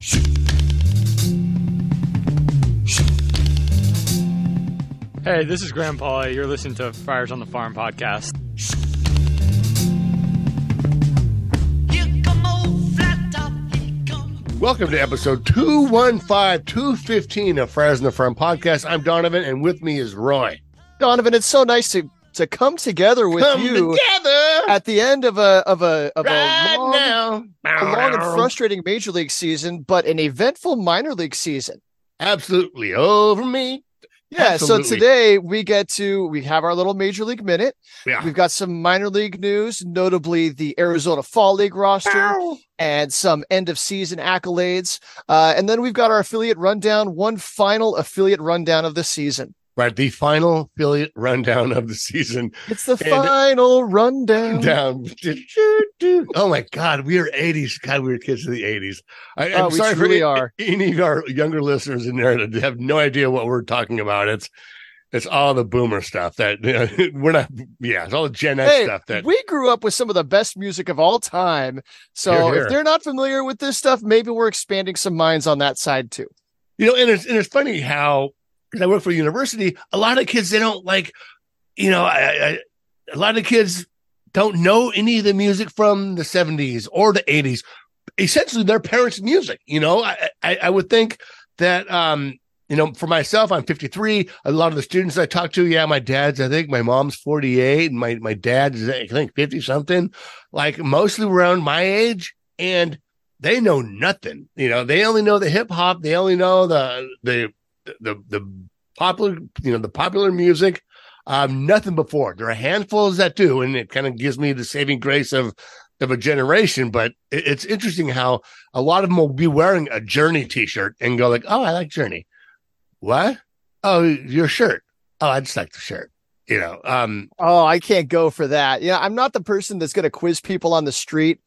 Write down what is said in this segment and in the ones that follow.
Hey, this is Grandpa. You're listening to Friars on the Farm podcast. Welcome to episode 215, 215 of Friars on the Farm podcast. I'm Donavan, and with me is Roy. Donavan, it's so nice to to come together with Come you together at the end of a of a of right a long, now. a long and frustrating major league season, but an eventful minor league season. Absolutely over me. Yeah. Absolutely. So today we get to we have our little major league minute. Yeah. We've got some minor league news, notably the Arizona Fall League roster and some end of season accolades. Uh, and then we've got our affiliate rundown, one final affiliate rundown of the season. Right. The final affiliate rundown of the season. It's the And- final rundown. Down. Oh my God. We are 80s. God, we were kids of the 80s. I, Oh, I'm we sorry for any, are. any of our younger listeners in there that have no idea what we're talking about. It's it's all the boomer stuff that we're not. Yeah, it's all the Gen X Hey, stuff that we grew up with some of the best music of all time. So Hear, hear. if they're not familiar with this stuff, maybe we're expanding some minds on that side too. you know, and it's and it's funny how because I work for a university, a lot of kids they don't like, you know, I, I, a lot of kids don't know any of the music from the seventies or the eighties. Essentially, their parents' music. You know, I, I I would think that um you know for myself, I'm 53. A lot of the students I talk to, yeah, my dad's I think my mom's 48 and my my dad's I think 50 something, like mostly around my age and they know nothing. You know, they only know the hip hop. They only know the the the the popular you know the popular music. Um, nothing before. There are handfuls that do, and it kind of gives me the saving grace of of a generation. But it, it's interesting how a lot of them will be wearing a Journey T-shirt and go like, "Oh, I like Journey." What? Oh, your shirt. Oh, I just like the shirt. You know. Um. Oh, I can't go for that. Yeah, I'm not the person that's going to quiz people on the street,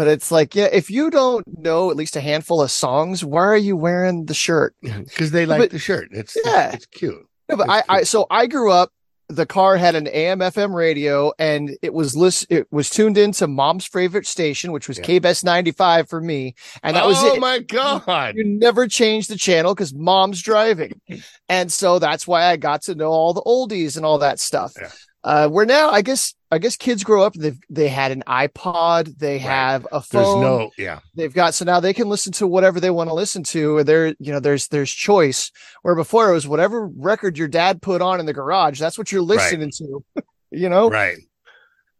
but it's like, yeah, if you don't know at least a handful of songs, why are you wearing the shirt? Because they like But- the shirt. It's Yeah. it's cute. No, but I, That's I so I grew up. The car had an AM FM radio, and it was list. It was tuned into mom's favorite station, which was Yeah. KBS ninety five for me, and that was oh it. oh my god! You never change the channel because mom's driving. And so that's why I got to know all the oldies and all that stuff. Yeah. Uh, where now I guess I guess kids grow up, they they had an iPod, they Right. have a There's phone, no yeah. they've got so now they can listen to whatever they want to listen to. Or there you know, there's there's choice. Where before it was whatever record your dad put on in the garage, that's what you're listening to. you know? Right.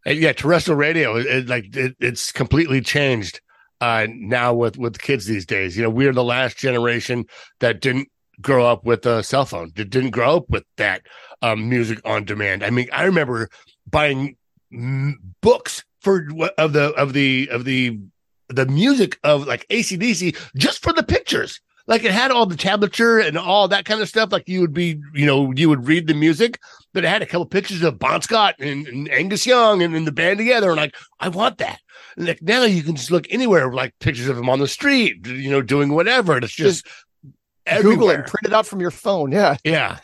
And yeah, terrestrial radio, it, it, like it, it's completely changed uh, now with with kids these days. You know, we're the last generation that didn't grow up with a cell phone, that didn't grow up with that um, music on demand. I mean, I remember buying mm, books for what- of the of the of the the music of like ACDC just for the pictures. Like it had all the tablature and all that kind of stuff. Like you would be, you know, you would read the music, but it had a couple pictures of Bon Scott and, and Angus Young and, and the band together. And like, I want that. And like now you can just look anywhere, like pictures of them on the street, you know, doing whatever. And it's just, Google it and print it out from your phone. Yeah. Yeah.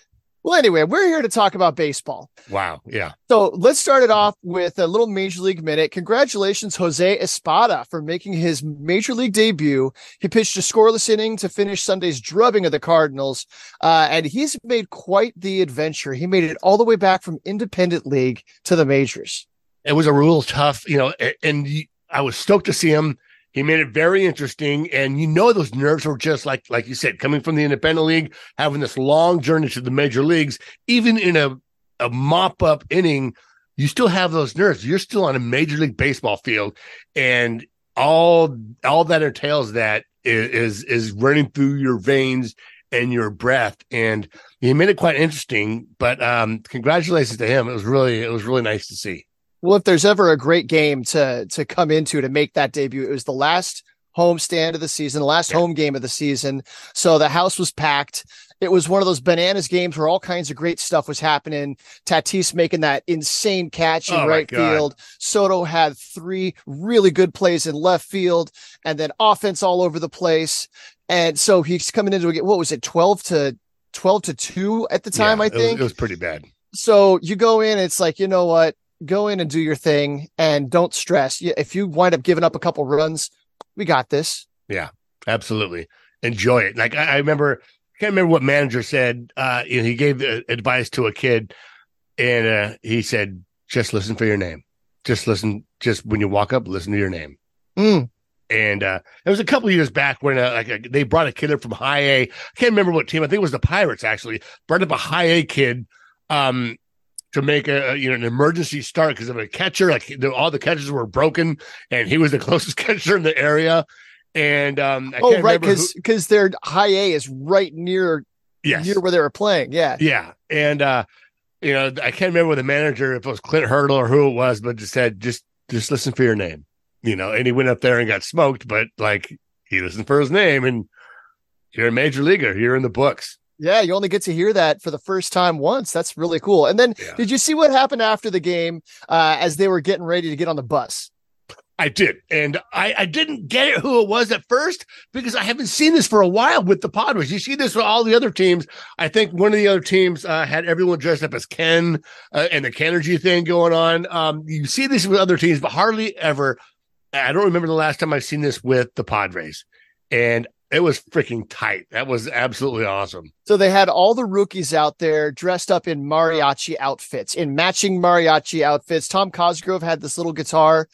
Well, anyway, we're here to talk about baseball. Wow. Yeah. So let's start it off with a little Major League minute. Congratulations, Jose Espada, for making his Major League debut. He pitched a scoreless inning to finish Sunday's drubbing of the Cardinals, uh, and he's made quite the adventure. He made it all the way back from independent league to the majors. it was a real tough, you know, and I was stoked to see him. He made it very interesting, and you know those nerves were just like like you said, coming from the independent league, having this long journey to the major leagues, even in a a mop up inning, you still have those nerves. You're still on a major league baseball field, and all all that entails that is is, is running through your veins and your breath, and he made it quite interesting. But um, congratulations to him. It was really it was really nice to see. Well, if there's ever a great game to to come into to make that debut, it was the last home stand of the season, the last Yeah. home game of the season. So the house was packed. It was one of those bananas games where all kinds of great stuff was happening. Tatis making that insane catch in Oh, right field. Soto had three really good plays in left field, and then offense all over the place. And so he's coming into a game. What was it, twelve to twelve to two at the time? Yeah, I it was- think it was pretty bad. so you go in it's like you know what go in and do your thing and don't stress if you wind up giving up a couple runs we got this Yeah, Absolutely. Enjoy it. Like I, I remember, I can't remember what manager said. Uh, you know, he gave advice to a kid, and uh, he said, "Just listen for your name. Just listen. Just when you walk up, listen to your name." Mm. And uh, it was a couple of years back when uh, like a, they brought a kid up from High A. I can't remember what team. I think it was the Pirates. Actually, brought up a High A kid um, to make a, you know an emergency start because of a catcher. Like the, all the catchers were broken, and he was the closest catcher in the area. And um, I oh, right, because because their high A is right near yes, near where they were playing. Yeah. Yeah. And uh, you know, I can't remember the manager if it was Clint Hurdle or who it was, but just said, just just listen for your name. You know, and he went up there and got smoked, but like he listened for his name and you're a major leaguer, you're in the books. Yeah, you only get to hear that for the first time once. That's really cool. And then Yeah. did you see what happened after the game uh, as they were getting ready to get on the bus? I did. And I, I didn't get it who it was at first because I haven't seen this for a while with the Padres. You see this with all the other teams. I think one of the other teams uh, had everyone dressed up as Ken uh, and the Kenergy thing going on. Um, you see this with other teams, but hardly ever. I don't remember the last time I've seen this with the Padres. And it was freaking tight. That was absolutely awesome. So they had all the rookies out there dressed up in mariachi outfits, in matching mariachi outfits. Tom Cosgrove had this little guitar.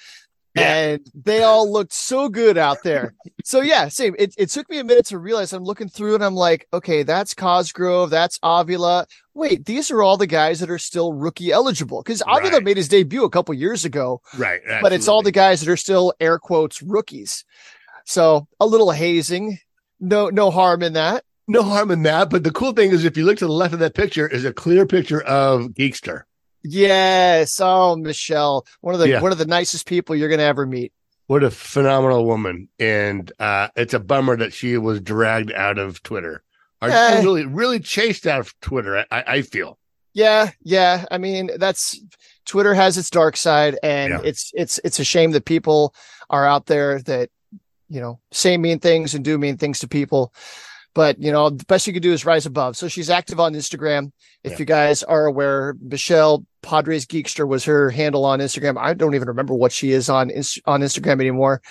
Yeah. And they all looked so good out there. so yeah, same. It, it took me a minute to realize I'm looking through and I'm like, okay, that's Cosgrove, that's Avila. Wait, these are all the guys that are still rookie eligible because Avila Right. made his debut a couple years ago. Right. but it's all the guys that are still air quotes rookies. So a little hazing, no no harm in that. no harm in that. But the cool thing is, if you look to the left of that picture, is a clear picture of Geekster. Yes, oh Michelle, one of the Yeah. one of the nicest people you're gonna ever meet. What a phenomenal woman. And uh, it's a bummer that she was dragged out of Twitter. Or Eh. really, really chased out of Twitter, I, I feel. Yeah, yeah. I mean, that's Twitter has its dark side, and Yeah. it's it's it's a shame that people are out there that you know say mean things and do mean things to people. But you know, the best you can do is rise above. So she's active on Instagram. If Yeah. you guys are aware, Michelle Padres Geekster was her handle on Instagram. I don't even remember what she is on on Instagram anymore.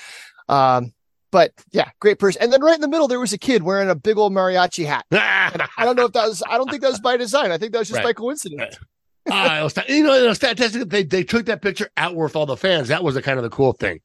Um, but yeah, great person. And then right in the middle, there was a kid wearing a big old mariachi hat. I don't know if that was. I don't think that was by design. I think that was just Right. by coincidence. Ah, it was you know, it was fantastic. They they took that picture out with all the fans. That was the kind of the cool thing.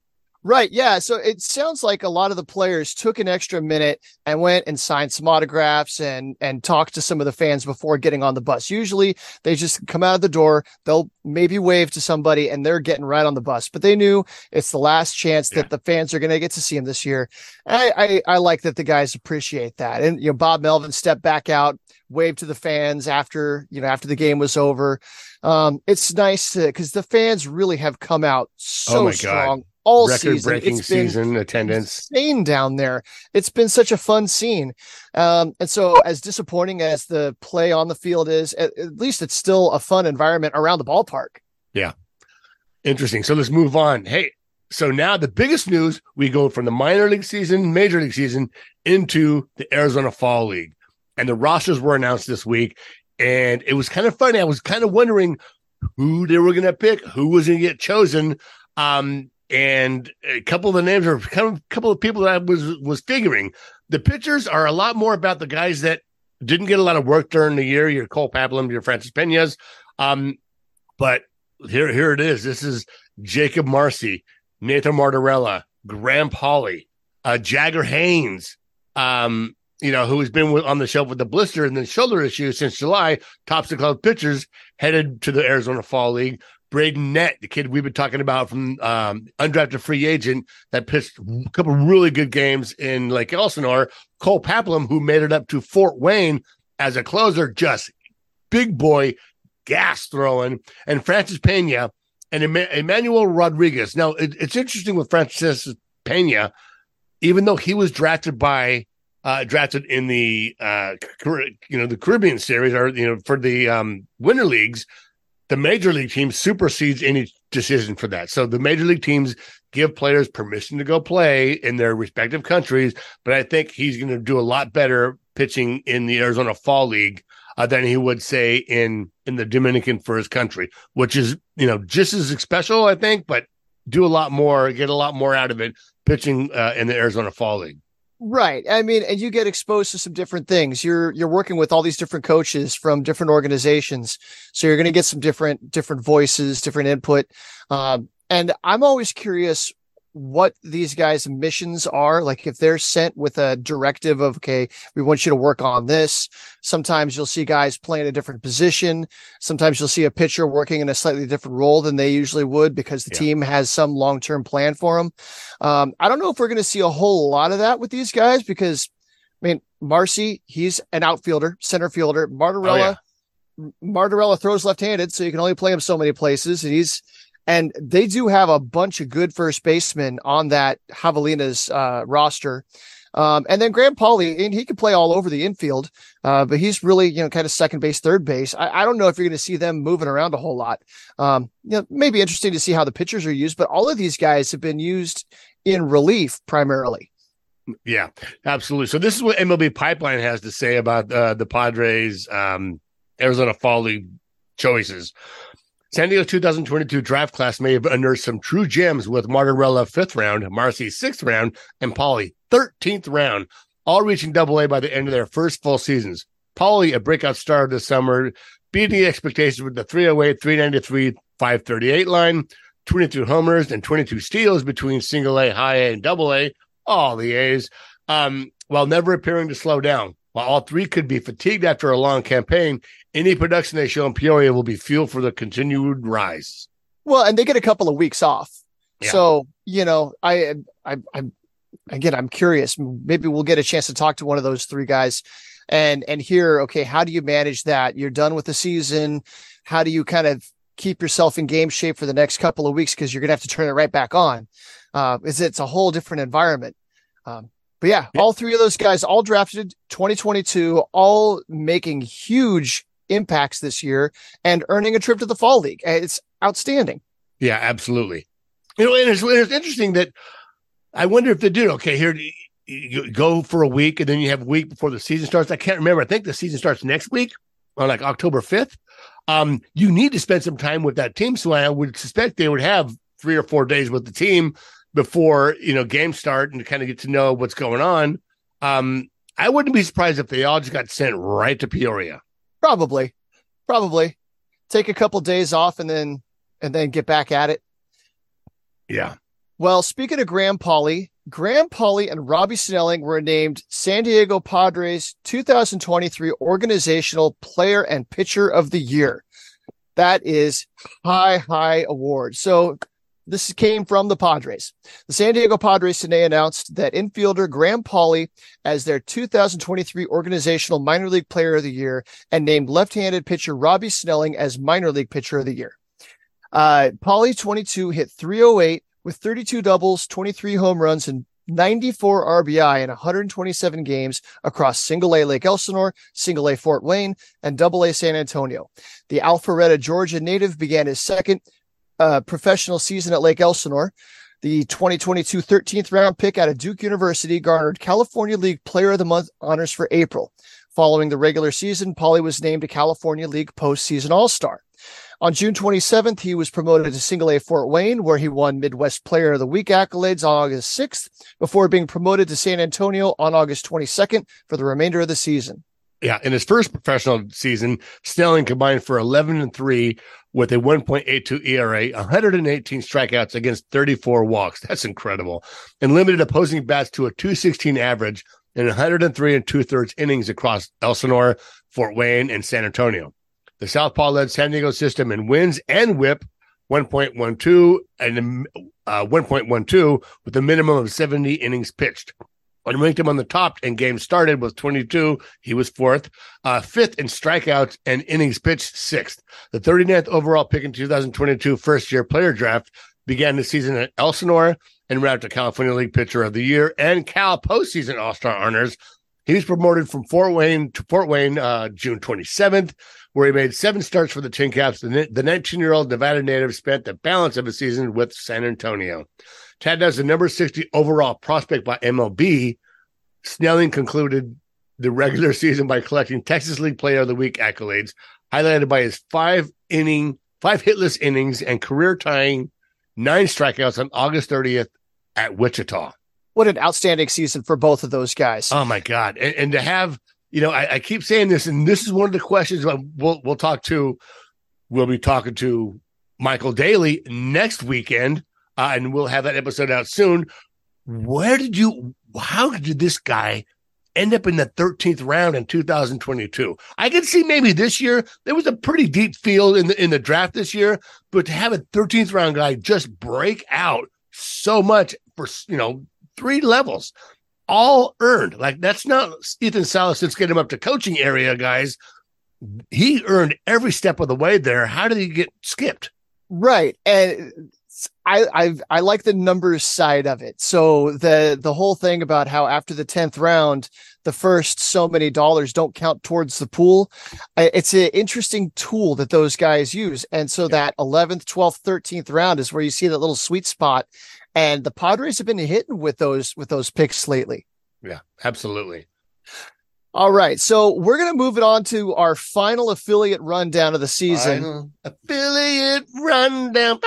Right. Yeah. So it sounds like a lot of the players took an extra minute and went and signed some autographs and and talked to some of the fans before getting on the bus. Usually they just come out of the door, they'll maybe wave to somebody and they're getting right on the bus. But they knew it's the last chance that the fans are going to get to see him this year. I, I I like that the guys appreciate that. And you know, Bob Melvin stepped back out, waved to the fans after you know after the game was over. Um, it's nice to because the fans really have come out so Oh my God. All record breaking season attendance. insane down there. It's been such a fun scene. Um, and so as disappointing as the play on the field is, at, at least it's still a fun environment around the ballpark. Yeah, interesting. So let's move on. Hey, so now the biggest news we go from the minor league season, major league season into the Arizona Fall League. And the rosters were announced this week. And it was kind of funny. I was kind of wondering who they were going to pick, who was going to get chosen. Um, and a couple of the names are a couple of people that I was was figuring. The pitchers are a lot more about the guys that didn't get a lot of work during the year. Your Cole Paplham, your Francis Pena's. Um, but here, here it is. This is Jacob Marcy, Nathan Martorella, Graham Pauley, uh, Jagger Haynes, um, you know, who has been with, on the shelf with the blister and the shoulder issue since July, tops the club pitchers headed to the Arizona Fall League. Braden Nett, the kid we've been talking about from um, undrafted free agent that pitched a couple really good games in Lake Elsinore. Cole Paplham, who made it up to Fort Wayne as a closer, just big boy gas throwing, and Francis Pena and Em- Emmanuel Rodriguez. Now, it, it's interesting with Francis Pena, even though he was drafted by uh, drafted in the uh, you know the Caribbean series or you know for the um, winter leagues, the major league team supersedes any decision for that. So the major league teams give players permission to go play in their respective countries, but I think he's going to do a lot better pitching in the Arizona Fall League uh, than he would say in in the Dominican for his country, which is you know just as special, I think, but do a lot more, get a lot more out of it pitching uh, in the Arizona Fall League. Right. I mean, and you get exposed to some different things. You're you're working with all these different coaches from different organizations, so you're going to get some different different voices, different input. Um, and I'm always curious what these guys' missions are. Like if they're sent with a directive of, okay, we want you to work on this. Sometimes you'll see guys playing a different position. Sometimes you'll see a pitcher working in a slightly different role than they usually would because the yeah. team has some long term plan for them. Um, I don't know if we're going to see a whole lot of that with these guys because, I mean, Marcy, he's an outfielder, center fielder. Martorella, oh, yeah. Martorella throws left handed, so you can only play him so many places. And he's and they do have a bunch of good first basemen on that Javelina's uh, roster. Um, and then Graham Pauley, and he can play all over the infield, uh, but he's really, you know, kind of second base, third base. I, I don't know if you're going to see them moving around a whole lot. Um, you know, maybe interesting to see how the pitchers are used, but all of these guys have been used in relief primarily. Yeah, absolutely. So this is what MLB Pipeline has to say about uh, the Padres, um, Arizona Fall League choices. San Diego's 2022 draft class may have unearthed some true gems with Martorella fifth round, Marcy sixth round, and Pauley 13th round, all reaching double A by the end of their first full seasons. Pauley, a breakout star this summer, beating expectations with the 308, 393, 538 line, 22 homers and 22 steals between single A, high A, and double A, all the A's, um, while never appearing to slow down. While all three could be fatigued after a long campaign, any production they show in Peoria will be fuel for the continued rise. Well, and they get a couple of weeks off. Yeah. So, you know, I, I, I'm, again, I'm curious. Maybe we'll get a chance to talk to one of those three guys and, and hear, okay, how do you manage that? You're done with the season. How do you kind of keep yourself in game shape for the next couple of weeks? Cause you're going to have to turn it right back on. Uh, is it's a whole different environment. Um, but yeah, all three of those guys, all drafted 2022, all making huge impacts this year and earning a trip to the fall league. It's outstanding. Yeah, absolutely. You know, and it's, it's interesting that I wonder if they did okay here. You go for a week and then you have a week before the season starts. I can't remember. I think the season starts next week on like October 5th. Um, you need to spend some time with that team. So I would suspect they would have three or four days with the team before you know games start and to kind of get to know what's going on. Um, I wouldn't be surprised if they all just got sent right to Peoria. Probably, probably take a couple days off and then and then get back at it. Yeah. Well, speaking of Graham Pauley, Graham Pauley and Robby Snelling were named San Diego Padres 2023 Organizational Player and Pitcher of the Year. That is high, high award. So this came from the Padres. The San Diego Padres today announced that infielder Graham Pauley as their 2023 organizational minor league player of the year and named left-handed pitcher Robby Snelling as minor league pitcher of the year. Uh, Pauley 22 hit 308 with 32 doubles, 23 home runs, and 94 RBI in 127 games across single A Lake Elsinore, single A Fort Wayne, and double A San Antonio. The Alpharetta, Georgia native began his second uh, professional season at Lake Elsinore. The 2022 13th round pick out of Duke University garnered California League Player of the Month honors for April. Following the regular season, Pauley was named a California League postseason All Star. On June 27th, he was promoted to Single A Fort Wayne, where he won Midwest Player of the Week accolades on August 6th, before being promoted to San Antonio on August 22nd for the remainder of the season. Yeah, in his first professional season, Snelling combined for 11 and 3 with a 1.82 ERA, 118 strikeouts against 34 walks. That's incredible. And limited opposing bats to a 216 average in 103 and two thirds innings across Elsinore, Fort Wayne, and San Antonio. The Southpaw led San Diego system in wins and whip 1.12 and uh, 1.12 with a minimum of 70 innings pitched and ranked him on the top and games started with 22. He was fourth, uh, fifth in strikeouts and innings pitched, sixth. The 39th overall pick in 2022 first year player draft began the season at Elsinore and wrapped a California League Pitcher of the Year and Cal postseason All Star honors. He was promoted from Fort Wayne to Fort Wayne uh, June 27th, where he made seven starts for the Tin Caps. The 19 year old Nevada native spent the balance of the season with San Antonio. Tad does the number 60 overall prospect by MLB. Snelling concluded the regular season by collecting Texas League Player of the Week accolades, highlighted by his five inning, five hitless innings and career tying nine strikeouts on August 30th at Wichita. what an outstanding season for both of those guys. Oh my god! And, and to have you know, I, I, keep saying this, and this is one of the questions we'll we'll talk to. We'll be talking to Michael Daly next weekend, uh, and we'll have that episode out soon. Where did you? How did this guy end up in the 13th round in 2022? I can see maybe this year there was a pretty deep field in the in the draft this year, but to have a 13th round guy just break out so much for you know three levels all earned. Like that's not Ethan Salas that's getting him up to coaching area, guys. He earned every step of the way there. How did he get skipped? Right. And I, I I like the numbers side of it. So the the whole thing about how after the tenth round, the first so many dollars don't count towards the pool. It's an interesting tool that those guys use, and so yeah. that eleventh, twelfth, thirteenth round is where you see that little sweet spot and the Padres have been hitting with those with those picks lately. Yeah, absolutely. All right, so we're gonna move it on to our final affiliate rundown of the season. Final affiliate rundown.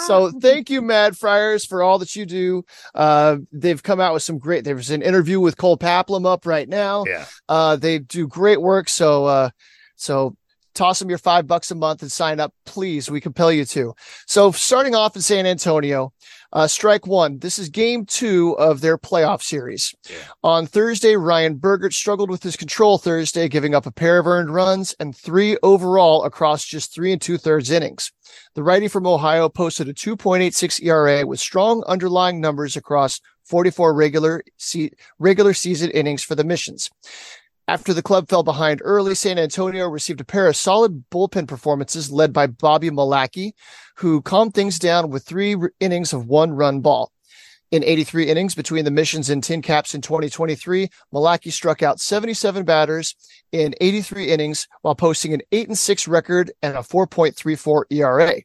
so thank you, Mad Friars, for all that you do. Uh, they've come out with some great. There's an interview with Cole Paplham up right now. Yeah. Uh, they do great work. So, uh, so toss them your five bucks a month and sign up, please. We compel you to. So starting off in San Antonio, uh, strike one. This is game two of their playoff series. Yeah. On Thursday, Ryan Bergert struggled with his control Thursday, giving up a pair of earned runs and three overall across just three and two thirds innings. The righty from Ohio posted a 2.86 ERA with strong underlying numbers across 44 regular se- regular season innings for the Missions. After the club fell behind early, San Antonio received a pair of solid bullpen performances led by Bobby Milacki, who calmed things down with three innings of one run ball. In 83 innings between the missions and tin caps in 2023, Milacki struck out 77 batters in 83 innings while posting an 8 and 6 record and a 4.34 ERA.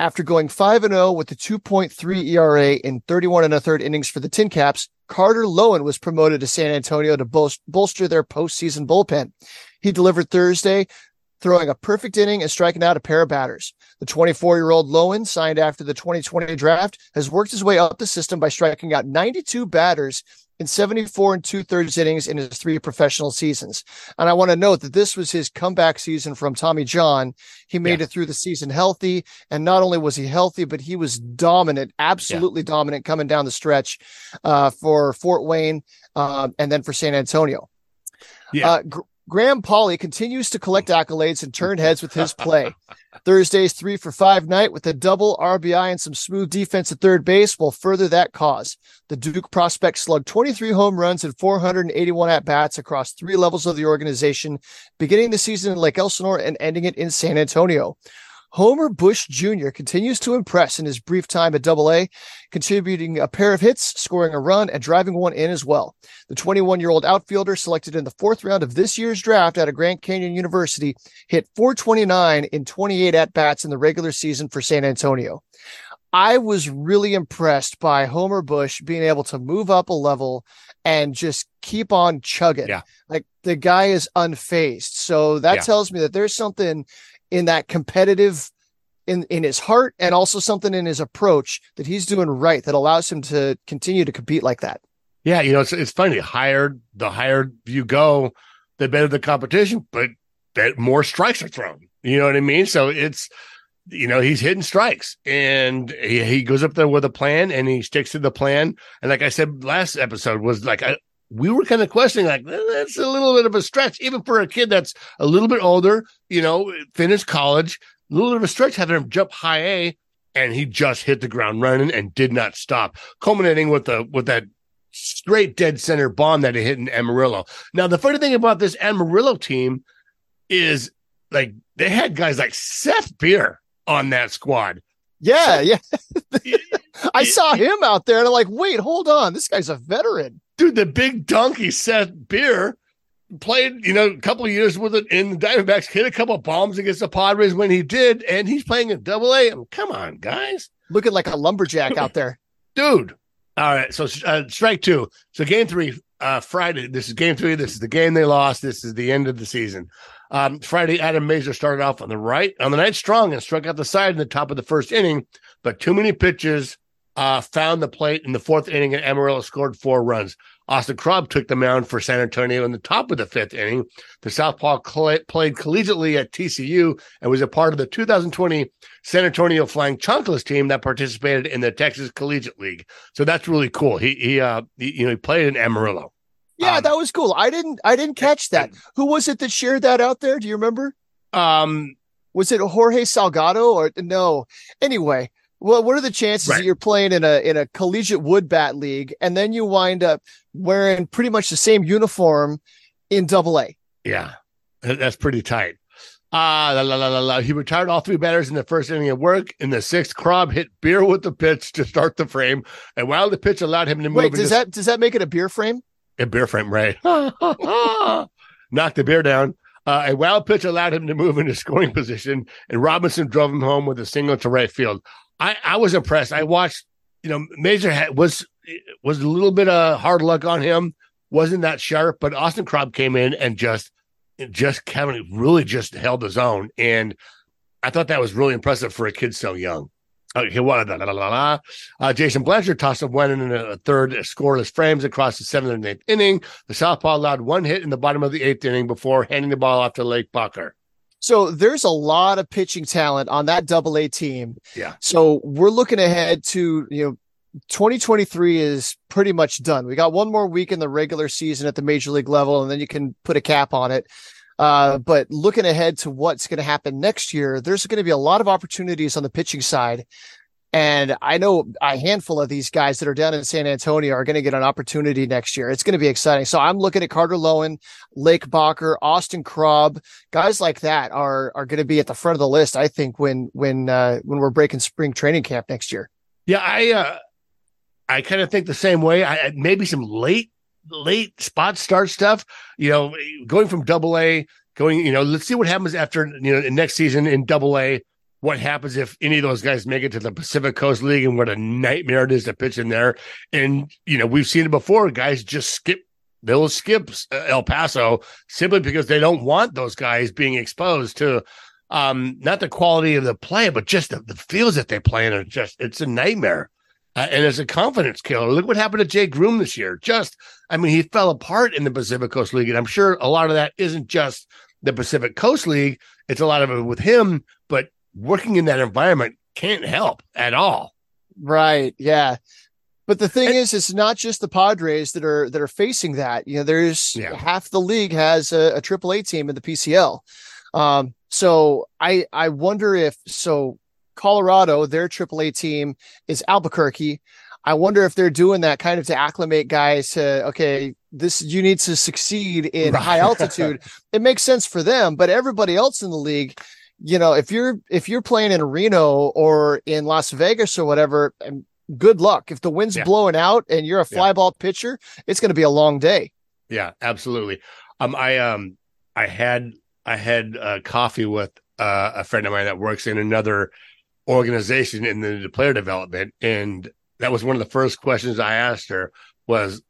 After going 5 and 0 with a 2.3 ERA in 31 and a third innings for the Tin Caps, Carter Loewen was promoted to San Antonio to bolster their postseason bullpen. He delivered Thursday, throwing a perfect inning and striking out a pair of batters. The 24 year old Loewen, signed after the 2020 draft, has worked his way up the system by striking out 92 batters in 74 and two thirds innings in his three professional seasons. And I want to note that this was his comeback season from Tommy John. He made yeah. it through the season healthy. And not only was he healthy, but he was dominant, absolutely yeah. dominant coming down the stretch uh, for Fort Wayne uh, and then for San Antonio. Yeah. Uh, Graham Pauley continues to collect accolades and turn heads with his play. Thursday's three for five night with a double RBI and some smooth defense at third base will further that cause. The Duke prospect slugged 23 home runs and 481 at bats across three levels of the organization, beginning the season in Lake Elsinore and ending it in San Antonio. Homer Bush Jr. continues to impress in his brief time at Double A, contributing a pair of hits, scoring a run, and driving one in as well. The 21 year old outfielder, selected in the fourth round of this year's draft out of Grand Canyon University, hit 429 in 28 at bats in the regular season for San Antonio. I was really impressed by Homer Bush being able to move up a level and just keep on chugging. Yeah. Like the guy is unfazed. So that yeah. tells me that there's something in that competitive in in his heart and also something in his approach that he's doing right that allows him to continue to compete like that. Yeah, you know, it's it's funny. Higher the higher you go, the better the competition, but that more strikes are thrown. You know what I mean? So it's you know he's hitting strikes and he, he goes up there with a plan and he sticks to the plan. And like I said last episode was like I, we were kind of questioning, like, that's a little bit of a stretch, even for a kid that's a little bit older, you know, finished college, a little bit of a stretch having him jump high A, and he just hit the ground running and did not stop, culminating with the with that straight dead center bomb that he hit in Amarillo. Now, the funny thing about this Amarillo team is like they had guys like Seth Beer on that squad. Yeah, yeah. I saw him out there and I'm like, wait, hold on. This guy's a veteran dude, the big donkey Seth Beer played, you know, a couple of years with it in the Diamondbacks, hit a couple of bombs against the Padres when he did, and he's playing in double A. Come on, guys. Looking like a lumberjack out there. Dude. All right. So uh, strike two. So game three, uh, Friday. This is game three. This is the game they lost. This is the end of the season. Um, Friday, Adam Mazur started off on the right on the night strong and struck out the side in the top of the first inning, but too many pitches uh, found the plate in the fourth inning, and Amarillo scored four runs. Austin Krob took the mound for San Antonio in the top of the fifth inning. The Southpaw cl- played collegiately at TCU and was a part of the 2020 San Antonio Flying Chanclas team that participated in the Texas Collegiate League. So that's really cool. He he uh he, you know he played in Amarillo. Yeah, Um, that was cool. I didn't I didn't catch that. Who was it that shared that out there? Do you remember? Um, Was it Jorge Salgado or no? Anyway, well, what are the chances Right. that you're playing in a in a collegiate wood bat league and then you wind up wearing pretty much the same uniform in double A? Yeah, that's pretty tight. Ah, la, la, la, la, la. He retired all three batters in the first inning of work. In the sixth, Krob hit beer with the pitch to start the frame, and while the pitch allowed him to move, Wait, does that does that make it a beer frame? A beer frame, right? Knocked the bear down. Uh, a wild pitch allowed him to move into scoring position, and Robinson drove him home with a single to right field. I, I was impressed. I watched, you know, Major had, was was a little bit of hard luck on him. Wasn't that sharp, but Austin Krob came in and just just Kevin really just held his own, and I thought that was really impressive for a kid so young. Okay, what? La, la, la, la, la. Uh, Jason Blanchard tossed up one in a third scoreless frames across the seventh and eighth inning. The Southpaw allowed one hit in the bottom of the eighth inning before handing the ball off to Lake Bachar. So there's a lot of pitching talent on that double A team. Yeah. So we're looking ahead to, you know, 2023 is pretty much done. We got one more week in the regular season at the major league level, and then you can put a cap on it. Uh, but looking ahead to what's going to happen next year, there's going to be a lot of opportunities on the pitching side. And I know a handful of these guys that are down in San Antonio are going to get an opportunity next year. It's going to be exciting. So I'm looking at Carter Loewen, Lake Bachar, Austin Krob, guys like that are are going to be at the front of the list. I think when when uh, when we're breaking spring training camp next year. Yeah, I uh, I kind of think the same way. I I- maybe some late late spot start stuff. You know, going from Double A, going. You know, let's see what happens after you know next season in Double A. What happens if any of those guys make it to the Pacific Coast League and what a nightmare it is to pitch in there? And you know, we've seen it before. Guys just skip. They'll skip uh, El Paso simply because they don't want those guys being exposed to um not the quality of the play, but just the, the fields that they play in are just it's a nightmare. Uh, and it's a confidence killer. Look what happened to Jay Groome this year. Just, I mean, he fell apart in the Pacific Coast League. And I'm sure a lot of that isn't just the Pacific Coast League, it's a lot of it with him, but working in that environment can't help at all. Right. Yeah. But the thing And- is, it's not just the Padres that are that are facing that. You know, there's Yeah. half the league has a, a AAA team in the PCL. Um, so I I wonder if so Colorado, their AAA team is Albuquerque. I wonder if they're doing that kind of to acclimate guys to okay, this you need to succeed in Right. high altitude. it makes sense for them, but everybody else in the league, you know, if you're if you're playing in Reno or in Las Vegas or whatever, and good luck. If the wind's Yeah. blowing out and you're a Yeah. ball pitcher, it's going to be a long day. Yeah, absolutely. Um, I um, I had I had uh, coffee with uh, a friend of mine that works in another organization in the, the player development, and that was one of the first questions I asked her was,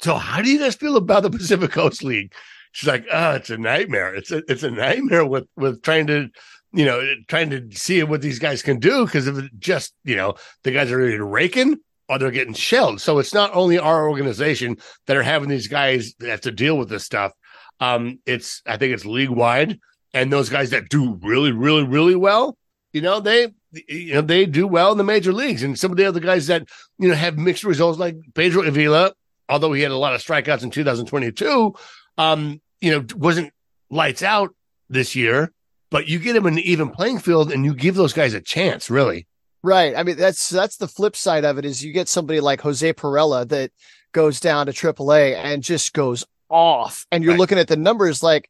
"So, how do you guys feel about the Pacific Coast League?" She's like, "Oh, it's a nightmare. It's a it's a nightmare with with trying to." You know, trying to see what these guys can do because of just you know the guys are either raking or they're getting shelled. So it's not only our organization that are having these guys that have to deal with this stuff. Um, it's I think it's league wide, and those guys that do really, really, really well, you know, they you know they do well in the major leagues, and some of the other guys that you know have mixed results, like Pedro Avila, although he had a lot of strikeouts in 2022, um, you know, wasn't lights out this year. But you get him an even playing field, and you give those guys a chance, really. Right. I mean, that's that's the flip side of it is you get somebody like Jose Pirela that goes down to AAA and just goes off, and you're Right. looking at the numbers like,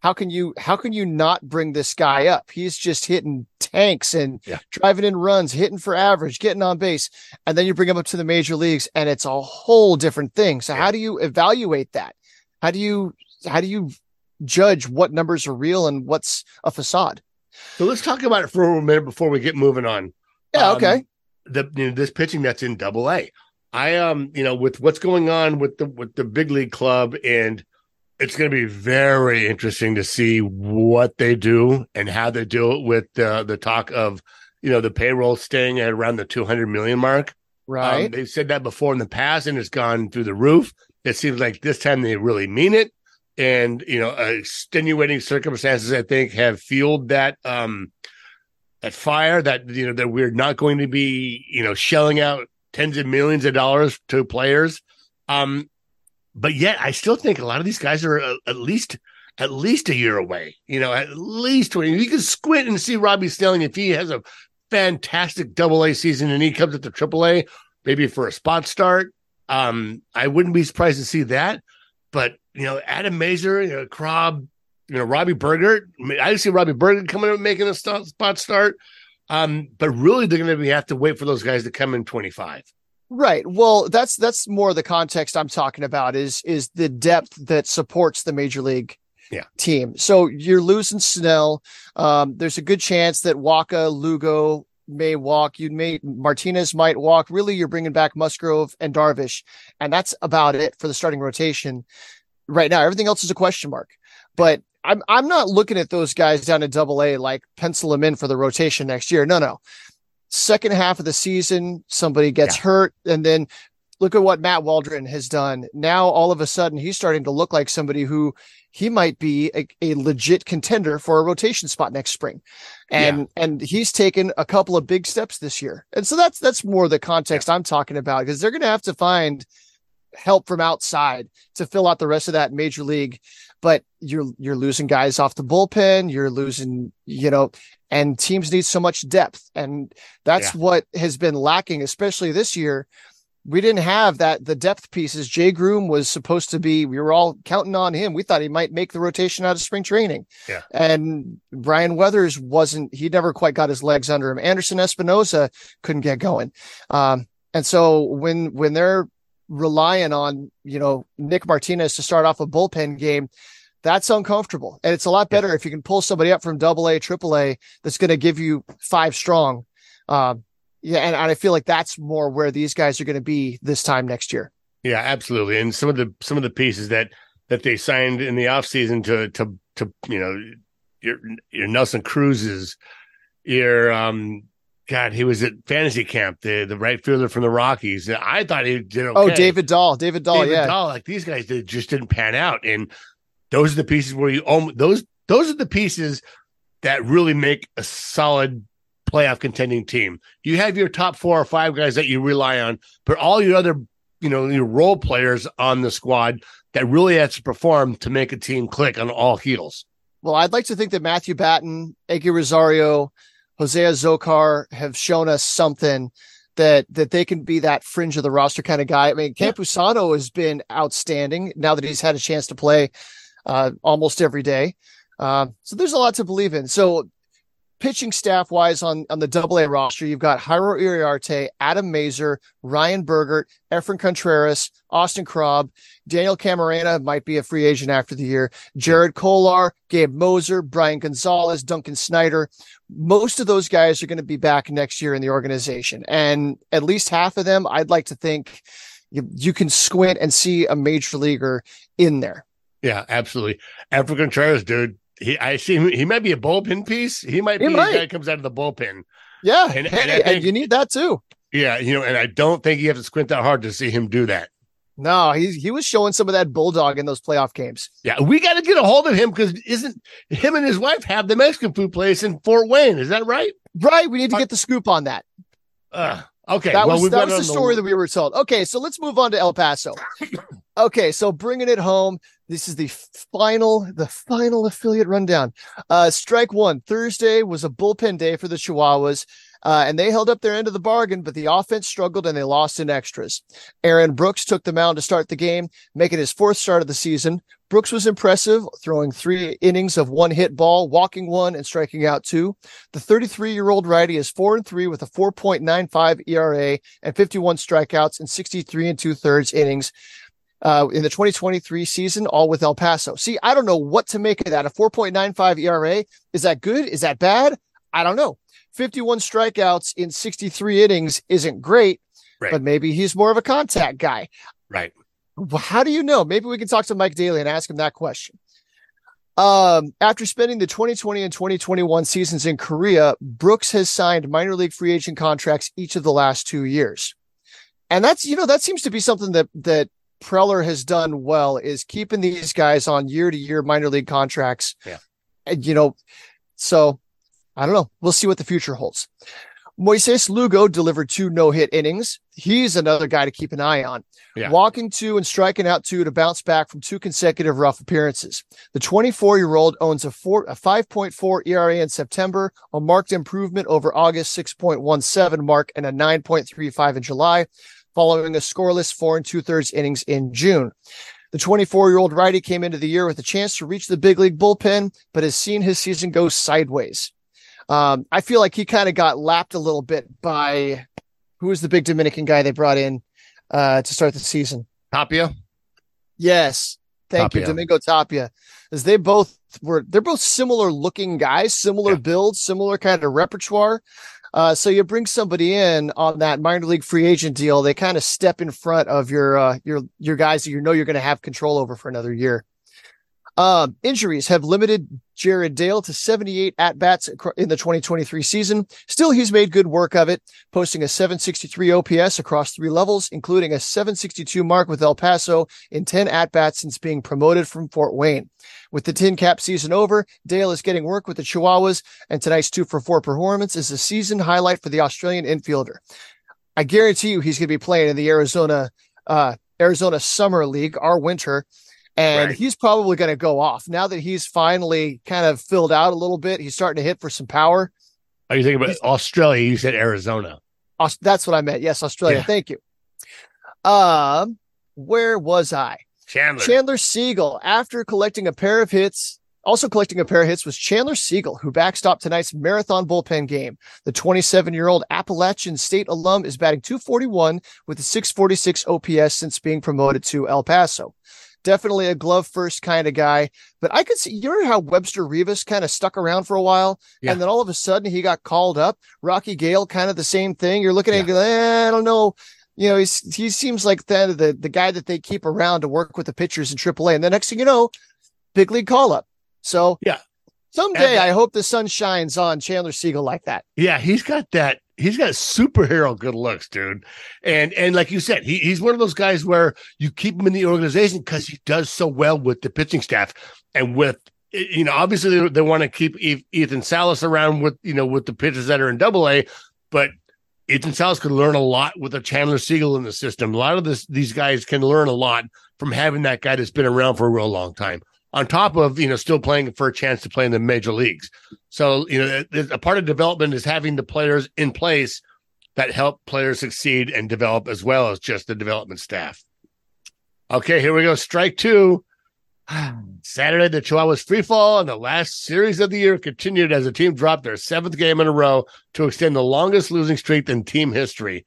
how can you how can you not bring this guy up? He's just hitting tanks and Yeah. driving in runs, hitting for average, getting on base, and then you bring him up to the major leagues, and it's a whole different thing. So Yeah. how do you evaluate that? How do you how do you judge what numbers are real and what's a facade? So let's talk about it for a minute before we get moving on. Yeah. Um, okay. the you know, this pitching that's in double A. I um, you know, with what's going on with the with the big league club and it's going to be very interesting to see what they do and how they do it with the the talk of, you know, the payroll staying at around the 200 million mark. Right. Um, they've said that before in the past, and it's gone through the roof. It seems like this time they really mean it, and you know, uh, extenuating circumstances I think have fueled that um, that fire. That you know that we're not going to be you know shelling out tens of millions of dollars to players. Um, but yet, I still think a lot of these guys are uh, at least at least a year away. You know, at least twenty. You can squint and see Robby Snelling if he has a fantastic double A season and he comes up to triple A, maybe for a spot start. Um, I wouldn't be surprised to see that. But you know, Adam Mazur, you know, Krob, you know, Robbie Burger. I see Robbie Burger coming up making a spot start. Um, but really they're gonna have to wait for those guys to come in 25. Right. Well, that's that's more the context I'm talking about is is the depth that supports the major league yeah. team. So you're losing Snell. Um, there's a good chance that Waka Lugo may walk. You may Martinez might walk. Really, you're bringing back Musgrove and Darvish, and that's about it for the starting rotation right now. Everything else is a question mark. But I'm I'm not looking at those guys down in Double A like pencil them in for the rotation next year. No, no. Second half of the season, somebody gets yeah. hurt, and then look at what Matt Waldron has done. Now, all of a sudden, he's starting to look like somebody who he might be a, a legit contender for a rotation spot next spring. And, yeah. and he's taken a couple of big steps this year. And so that's, that's more the context yeah. I'm talking about because they're going to have to find help from outside to fill out the rest of that major league. But you're, you're losing guys off the bullpen. You're losing, you know, and teams need so much depth. And that's yeah. what has been lacking, especially this year we didn't have that the depth pieces. Jay Groome was supposed to be. We were all counting on him. We thought he might make the rotation out of spring training. Yeah. And Ryan Weathers wasn't. He never quite got his legs under him. Anderson Espinoza couldn't get going. Um, and so when when they're relying on you know Nick Martinez to start off a bullpen game, that's uncomfortable. And it's a lot better yeah. if you can pull somebody up from Double A, Triple A that's going to give you five strong. Um, yeah, and, and I feel like that's more where these guys are going to be this time next year. Yeah, absolutely. And some of the some of the pieces that that they signed in the offseason to to to you know your your Nelson Cruz's your um God, he was at fantasy camp, the the right fielder from the Rockies. I thought he did oh, okay. Oh, David Dahl, David Dahl, David yeah. Dahl, like these guys did, just didn't pan out, and those are the pieces where you own those. Those are the pieces that really make a solid playoff contending team. You have your top four or five guys that you rely on, but all your other, you know, your role players on the squad that really has to perform to make a team click on all heels. Well, I'd like to think that Matthew Batten, Eguy Rosario, Jose Azocar have shown us something that that they can be that fringe of the roster kind of guy. I mean, Campusano has been outstanding now that he's had a chance to play uh, almost every day. Uh, so there's a lot to believe in. So pitching staff wise on, on the double A roster, you've got Jairo Iriarte, Adam Mazur, Ryan Bergert, Efrain Contreras, Austin Krob, Daniel Camarena might be a free agent after the year, Jared Kollar, Gabe Mosser, Brian Gonzalez, Duncan Snyder. Most of those guys are going to be back next year in the organization. And at least half of them, I'd like to think you, you can squint and see a major leaguer in there. Yeah, absolutely. Efrain Contreras, dude, he I see him, he might be a bullpen piece. He might he be might. a guy that comes out of the bullpen. Yeah, and, hey, and, think, and, you need that too. Yeah, you know, and I don't think you have to squint that hard to see him do that. No, he he was showing some of that bulldog in those playoff games. Yeah, we got to get a hold of him because isn't him and his wife have the Mexican food place in Fort Wayne? Is that right? Right. We need to get the scoop on that. Uh, okay, that well, was that was the story the... that we were told. Okay, so let's move on to El Paso. okay, so bringing it home. This is the final, the final affiliate rundown. Uh, strike one Thursday was a bullpen day for the Chihuahuas. Uh, and they held up their end of the bargain, but the offense struggled and they lost in extras. Aaron Brooks took the mound to start the game, making his fourth start of the season. Brooks was impressive, throwing three innings of one hit ball, walking one and striking out two. The 33 year old righty is four and three with a 4.95 ERA and 51 strikeouts in 63 and two thirds innings uh, in the 2023 season, all with El Paso. See, I don't know what to make of that. A 4.95 ERA. Is that good? Is that bad? I don't know. 51 strikeouts in 63 innings isn't great, right. but maybe he's more of a contact guy. Right. How do you know? Maybe we can talk to Mike Daly and ask him that question. Um, after spending the 2020 and 2021 seasons in Korea, Brooks has signed minor league free agent contracts each of the last two years. And that's you know that seems to be something that that Preller has done well is keeping these guys on year to year minor league contracts. Yeah. And you know, so I don't know. We'll see what the future holds. Moises Lugo delivered two no hit innings. He's another guy to keep an eye on. Yeah. Walking two and striking out two to bounce back from two consecutive rough appearances. The 24 year old owns a four, a 5.4 ERA in September, a marked improvement over August 6.17 mark and a 9.35 in July, following a scoreless four and two thirds innings in June. The 24 year old righty came into the year with a chance to reach the big league bullpen, but has seen his season go sideways. Um, I feel like he kind of got lapped a little bit by who was the big Dominican guy they brought in uh, to start the season. Tapia. Yes, thank you, Tapia. Domingo Tapia, as they both were. They're both similar looking guys, similar Yeah. builds, similar kind of repertoire. Uh, so you bring somebody in on that minor league free agent deal, they kind of step in front of your uh, your your guys that you know you're going to have control over for another year. Um, injuries have limited Jarryd Dale to 78 at bats in the 2023 season. Still, he's made good work of it, posting a 763 OPS across three levels, including a 762 mark with El Paso in 10 at bats since being promoted from Fort Wayne. With the TinCap season over, Dale is getting work with the Chihuahuas, and tonight's two for four performance is a season highlight for the Australian infielder. I guarantee you he's going to be playing in the Arizona, uh, Arizona Summer League, our winter. And Right. he's probably going to go off now that he's finally kind of filled out a little bit. He's starting to hit for some power. Are you thinking about Australia? You said Arizona. That's what I meant. Yes, Australia. Yeah. Thank you. Um, where was I? Chandler. Chandler Seagle, after collecting a pair of hits, also collecting a pair of hits was Chandler Seagle, who backstopped tonight's marathon bullpen game. The 27 year old Appalachian State alum is batting 241 with a 646 OPS since being promoted to El Paso. Definitely a glove first kind of guy, but I could see, you remember how Webster Rivas kind of stuck around for a while Yeah. and then all of a sudden he got called up. Rocky Gale, kind of the same thing. You're looking at, you eh, I don't know. You know, he's, he seems like the, the the guy that they keep around to work with the pitchers in AAA. And the next thing you know, big league call up. So Yeah. someday And- I hope the sun shines on Chandler Seagle like that. Yeah, he's got that. He's got superhero good looks, dude. And and like you said, he, he's one of those guys where you keep him in the organization because he does so well with the pitching staff and with you know obviously they, they want to keep Ethan Salas around with you know with the pitchers that are in Double A, but Ethan Salas could learn a lot with a Chandler Seagle in the system. A lot of this these guys can learn a lot from having that guy that's been around for a real long time. On top of you know still playing for a chance to play in the major leagues. So, you know, a part of development is having the players in place that help players succeed and develop as well as just the development staff. Okay, here we go. Strike two. Saturday, the Chihuahuas free fall and the last series of the year continued as the team dropped their seventh game in a row to extend the longest losing streak in team history.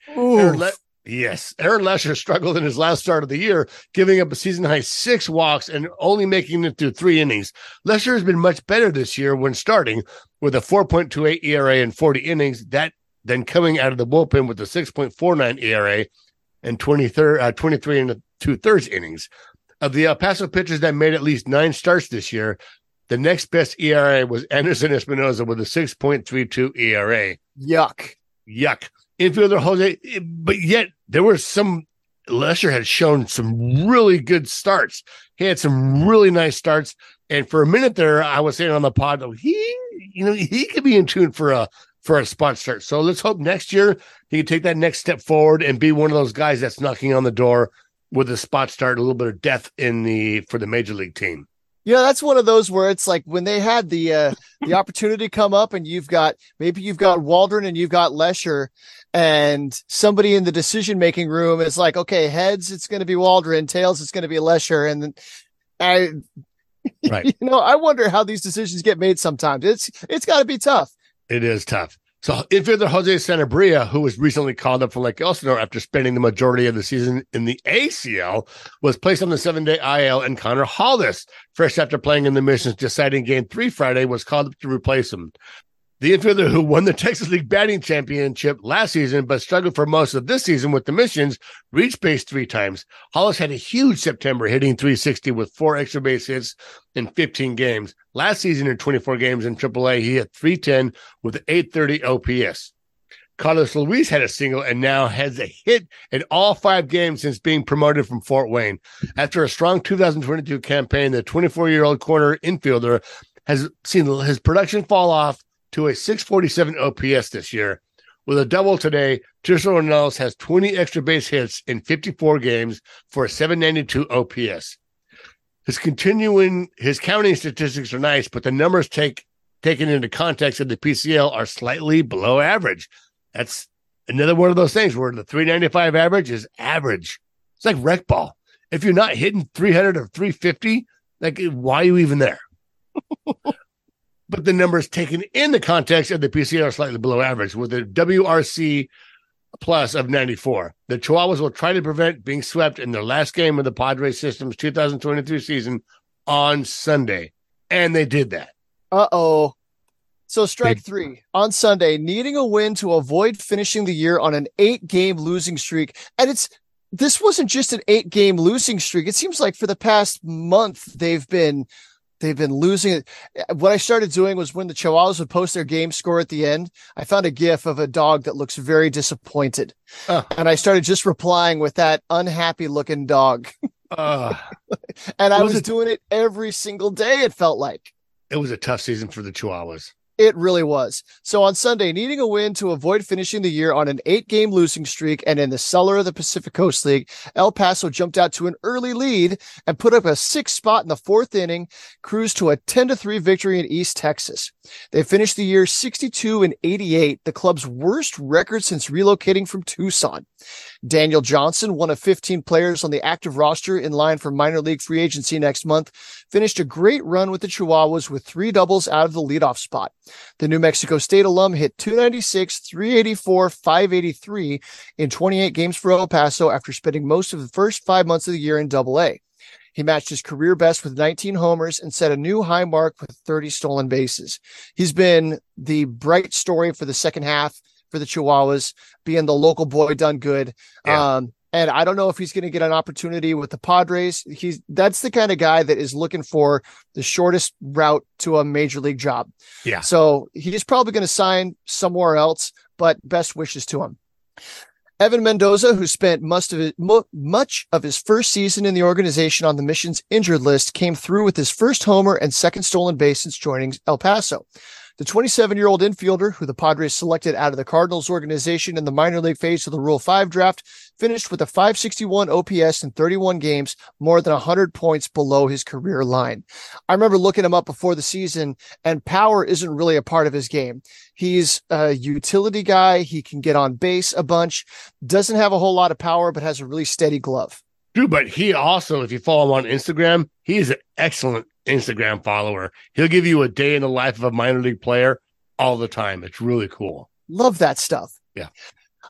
Le- yes, Aaron Leasher struggled in his last start of the year, giving up a season high six walks and only making it through three innings. Leasher has been much better this year when starting with a 4.28 ERA in 40 innings. That then coming out of the bullpen with a 6.49 ERA and 23, uh, 23 and two thirds innings. Of the El Paso pitchers that made at least nine starts this year, the next best ERA was Anderson Espinoza with a 6.32 ERA Yuck. yuck. Infielder Jose, but yet there were some. Leasher had shown some really good starts. He had some really nice starts, and for a minute there, I was saying on the pod, he, you know, he could be in tune for a for a spot start. So let's hope next year he can take that next step forward and be one of those guys that's knocking on the door with a spot start, a little bit of death in the for the major league team. Yeah, that's one of those where it's like when they had the uh the opportunity come up and you've got maybe you've got Waldron and you've got Leasher and somebody in the decision making room is like, okay, heads it's gonna be Waldron, tails it's gonna be Leasher. And then I Right. you know, I wonder how these decisions get made sometimes. It's it's gotta be tough. It is tough. So infielder Jose Sanabria, who was recently called up from Lake Elsinore after spending the majority of the season in the ACL, was placed on the seven-day IL, and Connor Hollis, fresh after playing in the Missions deciding game three Friday, was called up to replace him. The infielder who won the Texas League batting championship last season, but struggled for most of this season with the Missions, reached base three times. Hollis had a huge September, hitting 360 with four extra base hits in 15 games. Last season, in 24 games in AAA, he hit 310 with 830 OPS. Carlos Luis had a single and now has a hit in all five games since being promoted from Fort Wayne. After a strong 2022 campaign, the 24 year old corner infielder has seen his production fall off to a 647 OPS this year. With a double today, Tirso Ornelas has 20 extra base hits in 54 games for a 792 OPS. His continuing his counting statistics are nice, but the numbers take taken into context of the PCL are slightly below average. That's another one of those things where the 395 average is average. It's like rec ball. If you're not hitting 300 or 350, like why are you even there? but the numbers taken in the context of the PCL are slightly below average with a WRC plus of 94. The Chihuahuas will try to prevent being swept in their last game of the Padres system's 2023 season on Sunday. And they did that. Uh oh. So strike three on Sunday, needing a win to avoid finishing the year on an eight game losing streak. And it's this wasn't just an eight game losing streak. It seems like for the past month they've been they've been losing it. What I started doing was when the Chihuahuas would post their game score at the end, I found a gif of a dog that looks very disappointed. Uh, and I started just replying with that unhappy looking dog. Uh, and I was, was doing it every single day, it felt like. It was a tough season for the Chihuahuas. It really was. So on Sunday, needing a win to avoid finishing the year on an eight game losing streak and in the cellar of the Pacific Coast League, El Paso jumped out to an early lead and put up a six spot in the fourth inning, cruised to a 10 to 3 victory in East Texas. They finished the year 62 and 88, the club's worst record since relocating from Tucson. Daniel Johnson, one of 15 players on the active roster in line for minor league free agency next month, finished a great run with the Chihuahuas with three doubles out of the leadoff spot. The New Mexico State alum hit 296, 384, 583 in 28 games for El Paso after spending most of the first five months of the year in double A. He matched his career best with 19 homers and set a new high mark with 30 stolen bases. He's been the bright story for the second half for the Chihuahuas, being the local boy done good. Yeah. Um, and I don't know if he's going to get an opportunity with the Padres. He's that's the kind of guy that is looking for the shortest route to a major league job. Yeah. So he's probably going to sign somewhere else, but best wishes to him. Evan Mendoza, who spent much of his, much of his first season in the organization on the mission's injured list, came through with his first homer and second stolen base since joining El Paso. The 27 year old infielder, who the Padres selected out of the Cardinals organization in the minor league phase of the Rule 5 draft, finished with a 561 OPS in 31 games, more than 100 points below his career line. I remember looking him up before the season, and power isn't really a part of his game. He's a utility guy. He can get on base a bunch, doesn't have a whole lot of power, but has a really steady glove. Dude, but he also, if you follow him on Instagram, he is an excellent Instagram follower. He'll give you a day in the life of a minor league player all the time. It's really cool. Love that stuff. Yeah.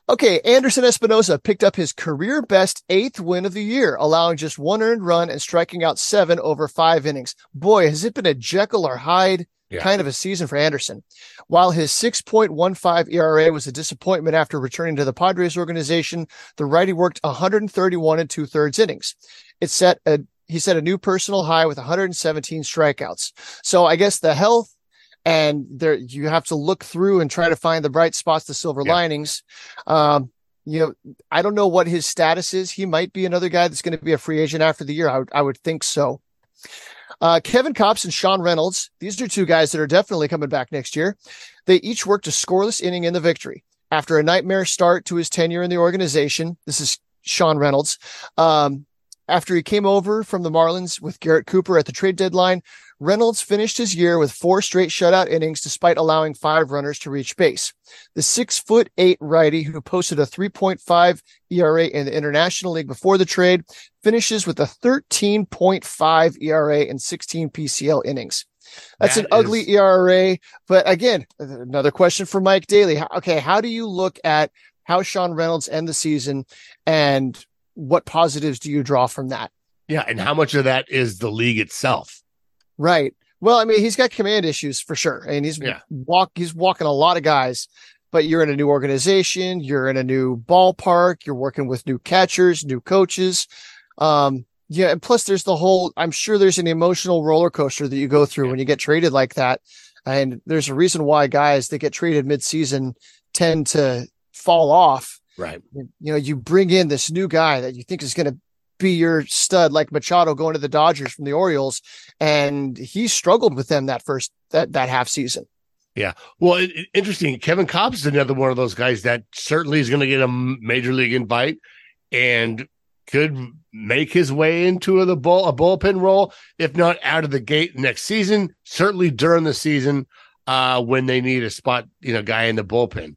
Okay, Anderson Espinoza picked up his career best eighth win of the year, allowing just one earned run and striking out seven over five innings. Boy, has it been a Jekyll or Hyde yeah. kind of a season for Anderson. While his 6.15 ERA was a disappointment after returning to the Padres organization, the righty worked 131 and two thirds innings. It set a he set a new personal high with 117 strikeouts. So I guess the health and there you have to look through and try to find the bright spots, the silver yeah. linings. Um, you know, I don't know what his status is. He might be another guy that's going to be a free agent after the year. I, I would think so. Uh, Kevin Kopps and Sean Reynolds, these are two guys that are definitely coming back next year. They each worked a scoreless inning in the victory. After a nightmare start to his tenure in the organization, this is Sean Reynolds. Um, after he came over from the Marlins with Garrett Cooper at the trade deadline, Reynolds finished his year with four straight shutout innings despite allowing five runners to reach base. The six foot eight righty who posted a 3.5 ERA in the International League before the trade finishes with a 13.5 ERA in 16 PCL innings. That's that an is... ugly ERA. But again, another question for Mike Daly. Okay, how do you look at how Sean Reynolds end the season and what positives do you draw from that? Yeah, and how much of that is the league itself? Right. Well, I mean, he's got command issues for sure, and he's yeah. walk he's walking a lot of guys. But you're in a new organization, you're in a new ballpark, you're working with new catchers, new coaches. Um, yeah, and plus there's the whole. I'm sure there's an emotional roller coaster that you go through yeah. when you get traded like that, and there's a reason why guys that get traded mid-season tend to fall off. Right. You know, you bring in this new guy that you think is going to be your stud, like Machado going to the Dodgers from the Orioles, and he struggled with them that first that that half season. Yeah. Well, it, it, interesting. Kevin Kopps is another one of those guys that certainly is going to get a major league invite and could make his way into the bull, a bullpen role, if not out of the gate next season, certainly during the season uh, when they need a spot, you know, guy in the bullpen.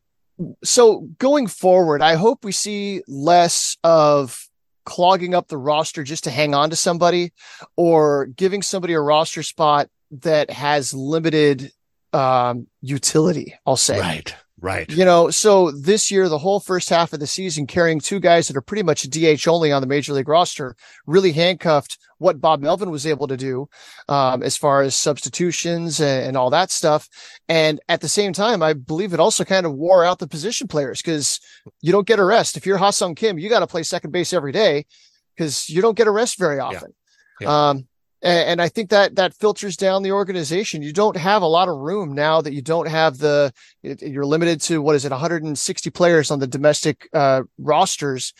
So going forward, I hope we see less of clogging up the roster just to hang on to somebody or giving somebody a roster spot that has limited um, utility, I'll say. Right. Right. You know, so this year, the whole first half of the season, carrying two guys that are pretty much DH only on the major league roster, really handcuffed what Bob Melvin was able to do um, as far as substitutions and, and, all that stuff. And at the same time, I believe it also kind of wore out the position players because you don't get a rest. If you're Ha-Seong Kim, you got to play second base every day because you don't get a rest very often. Yeah. Yeah. Um, and, and I think that that filters down the organization. You don't have a lot of room now that you don't have the. You're limited to what is it, 160 players on the domestic uh, rosters.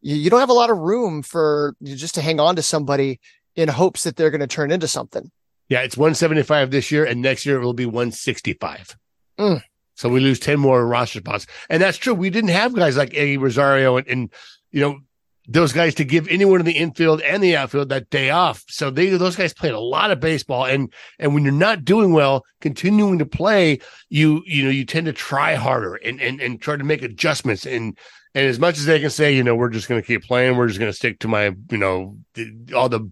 You, you don't have a lot of room for you just to hang on to somebody in hopes that they're going to turn into something. Yeah, it's 175 this year, and next year it will be 165. Mm. So we lose 10 more roster spots. And that's true. We didn't have guys like Eddie Rosario and, and you know, those guys to give anyone in the infield and the outfield that day off. So they those guys played a lot of baseball and and when you're not doing well, continuing to play, you you know, you tend to try harder and and and try to make adjustments and and as much as they can say, you know, we're just going to keep playing, we're just going to stick to my, you know, all the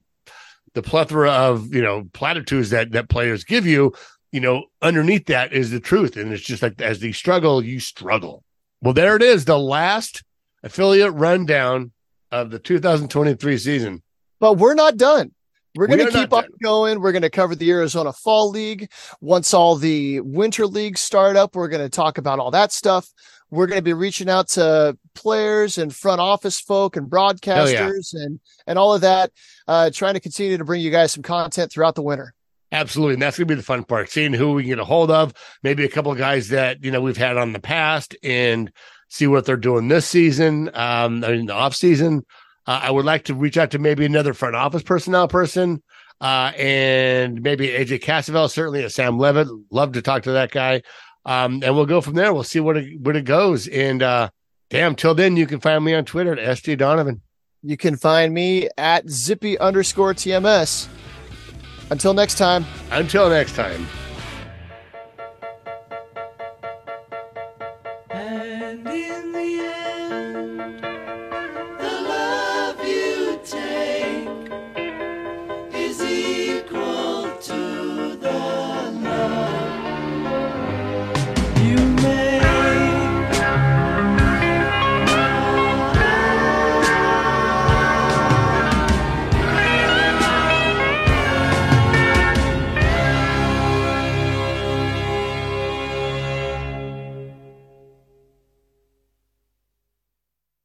the plethora of, you know, platitudes that that players give you, you know, underneath that is the truth and it's just like as they struggle, you struggle. Well, there it is, the last affiliate rundown of the 2023 season. But we're not done. We're going to keep on going. We're going to cover the Arizona Fall League. Once all the winter leagues start up, we're going to talk about all that stuff. We're going to be reaching out to players and front office folk and broadcasters yeah. and and all of that, uh, trying to continue to bring you guys some content throughout the winter. Absolutely. And that's going to be the fun part, seeing who we can get a hold of, maybe a couple of guys that, you know, we've had on the past and see what they're doing this season, um, in the off season. Uh, I would like to reach out to maybe another front office personnel person, uh, and maybe AJ Cassavell, certainly a Sam Levitt. Love to talk to that guy. Um, and we'll go from there. We'll see what it, what it goes. And, uh, damn, till then, you can find me on Twitter at SJ Donovan. You can find me at zippy underscore TMS. Until next time. Until next time.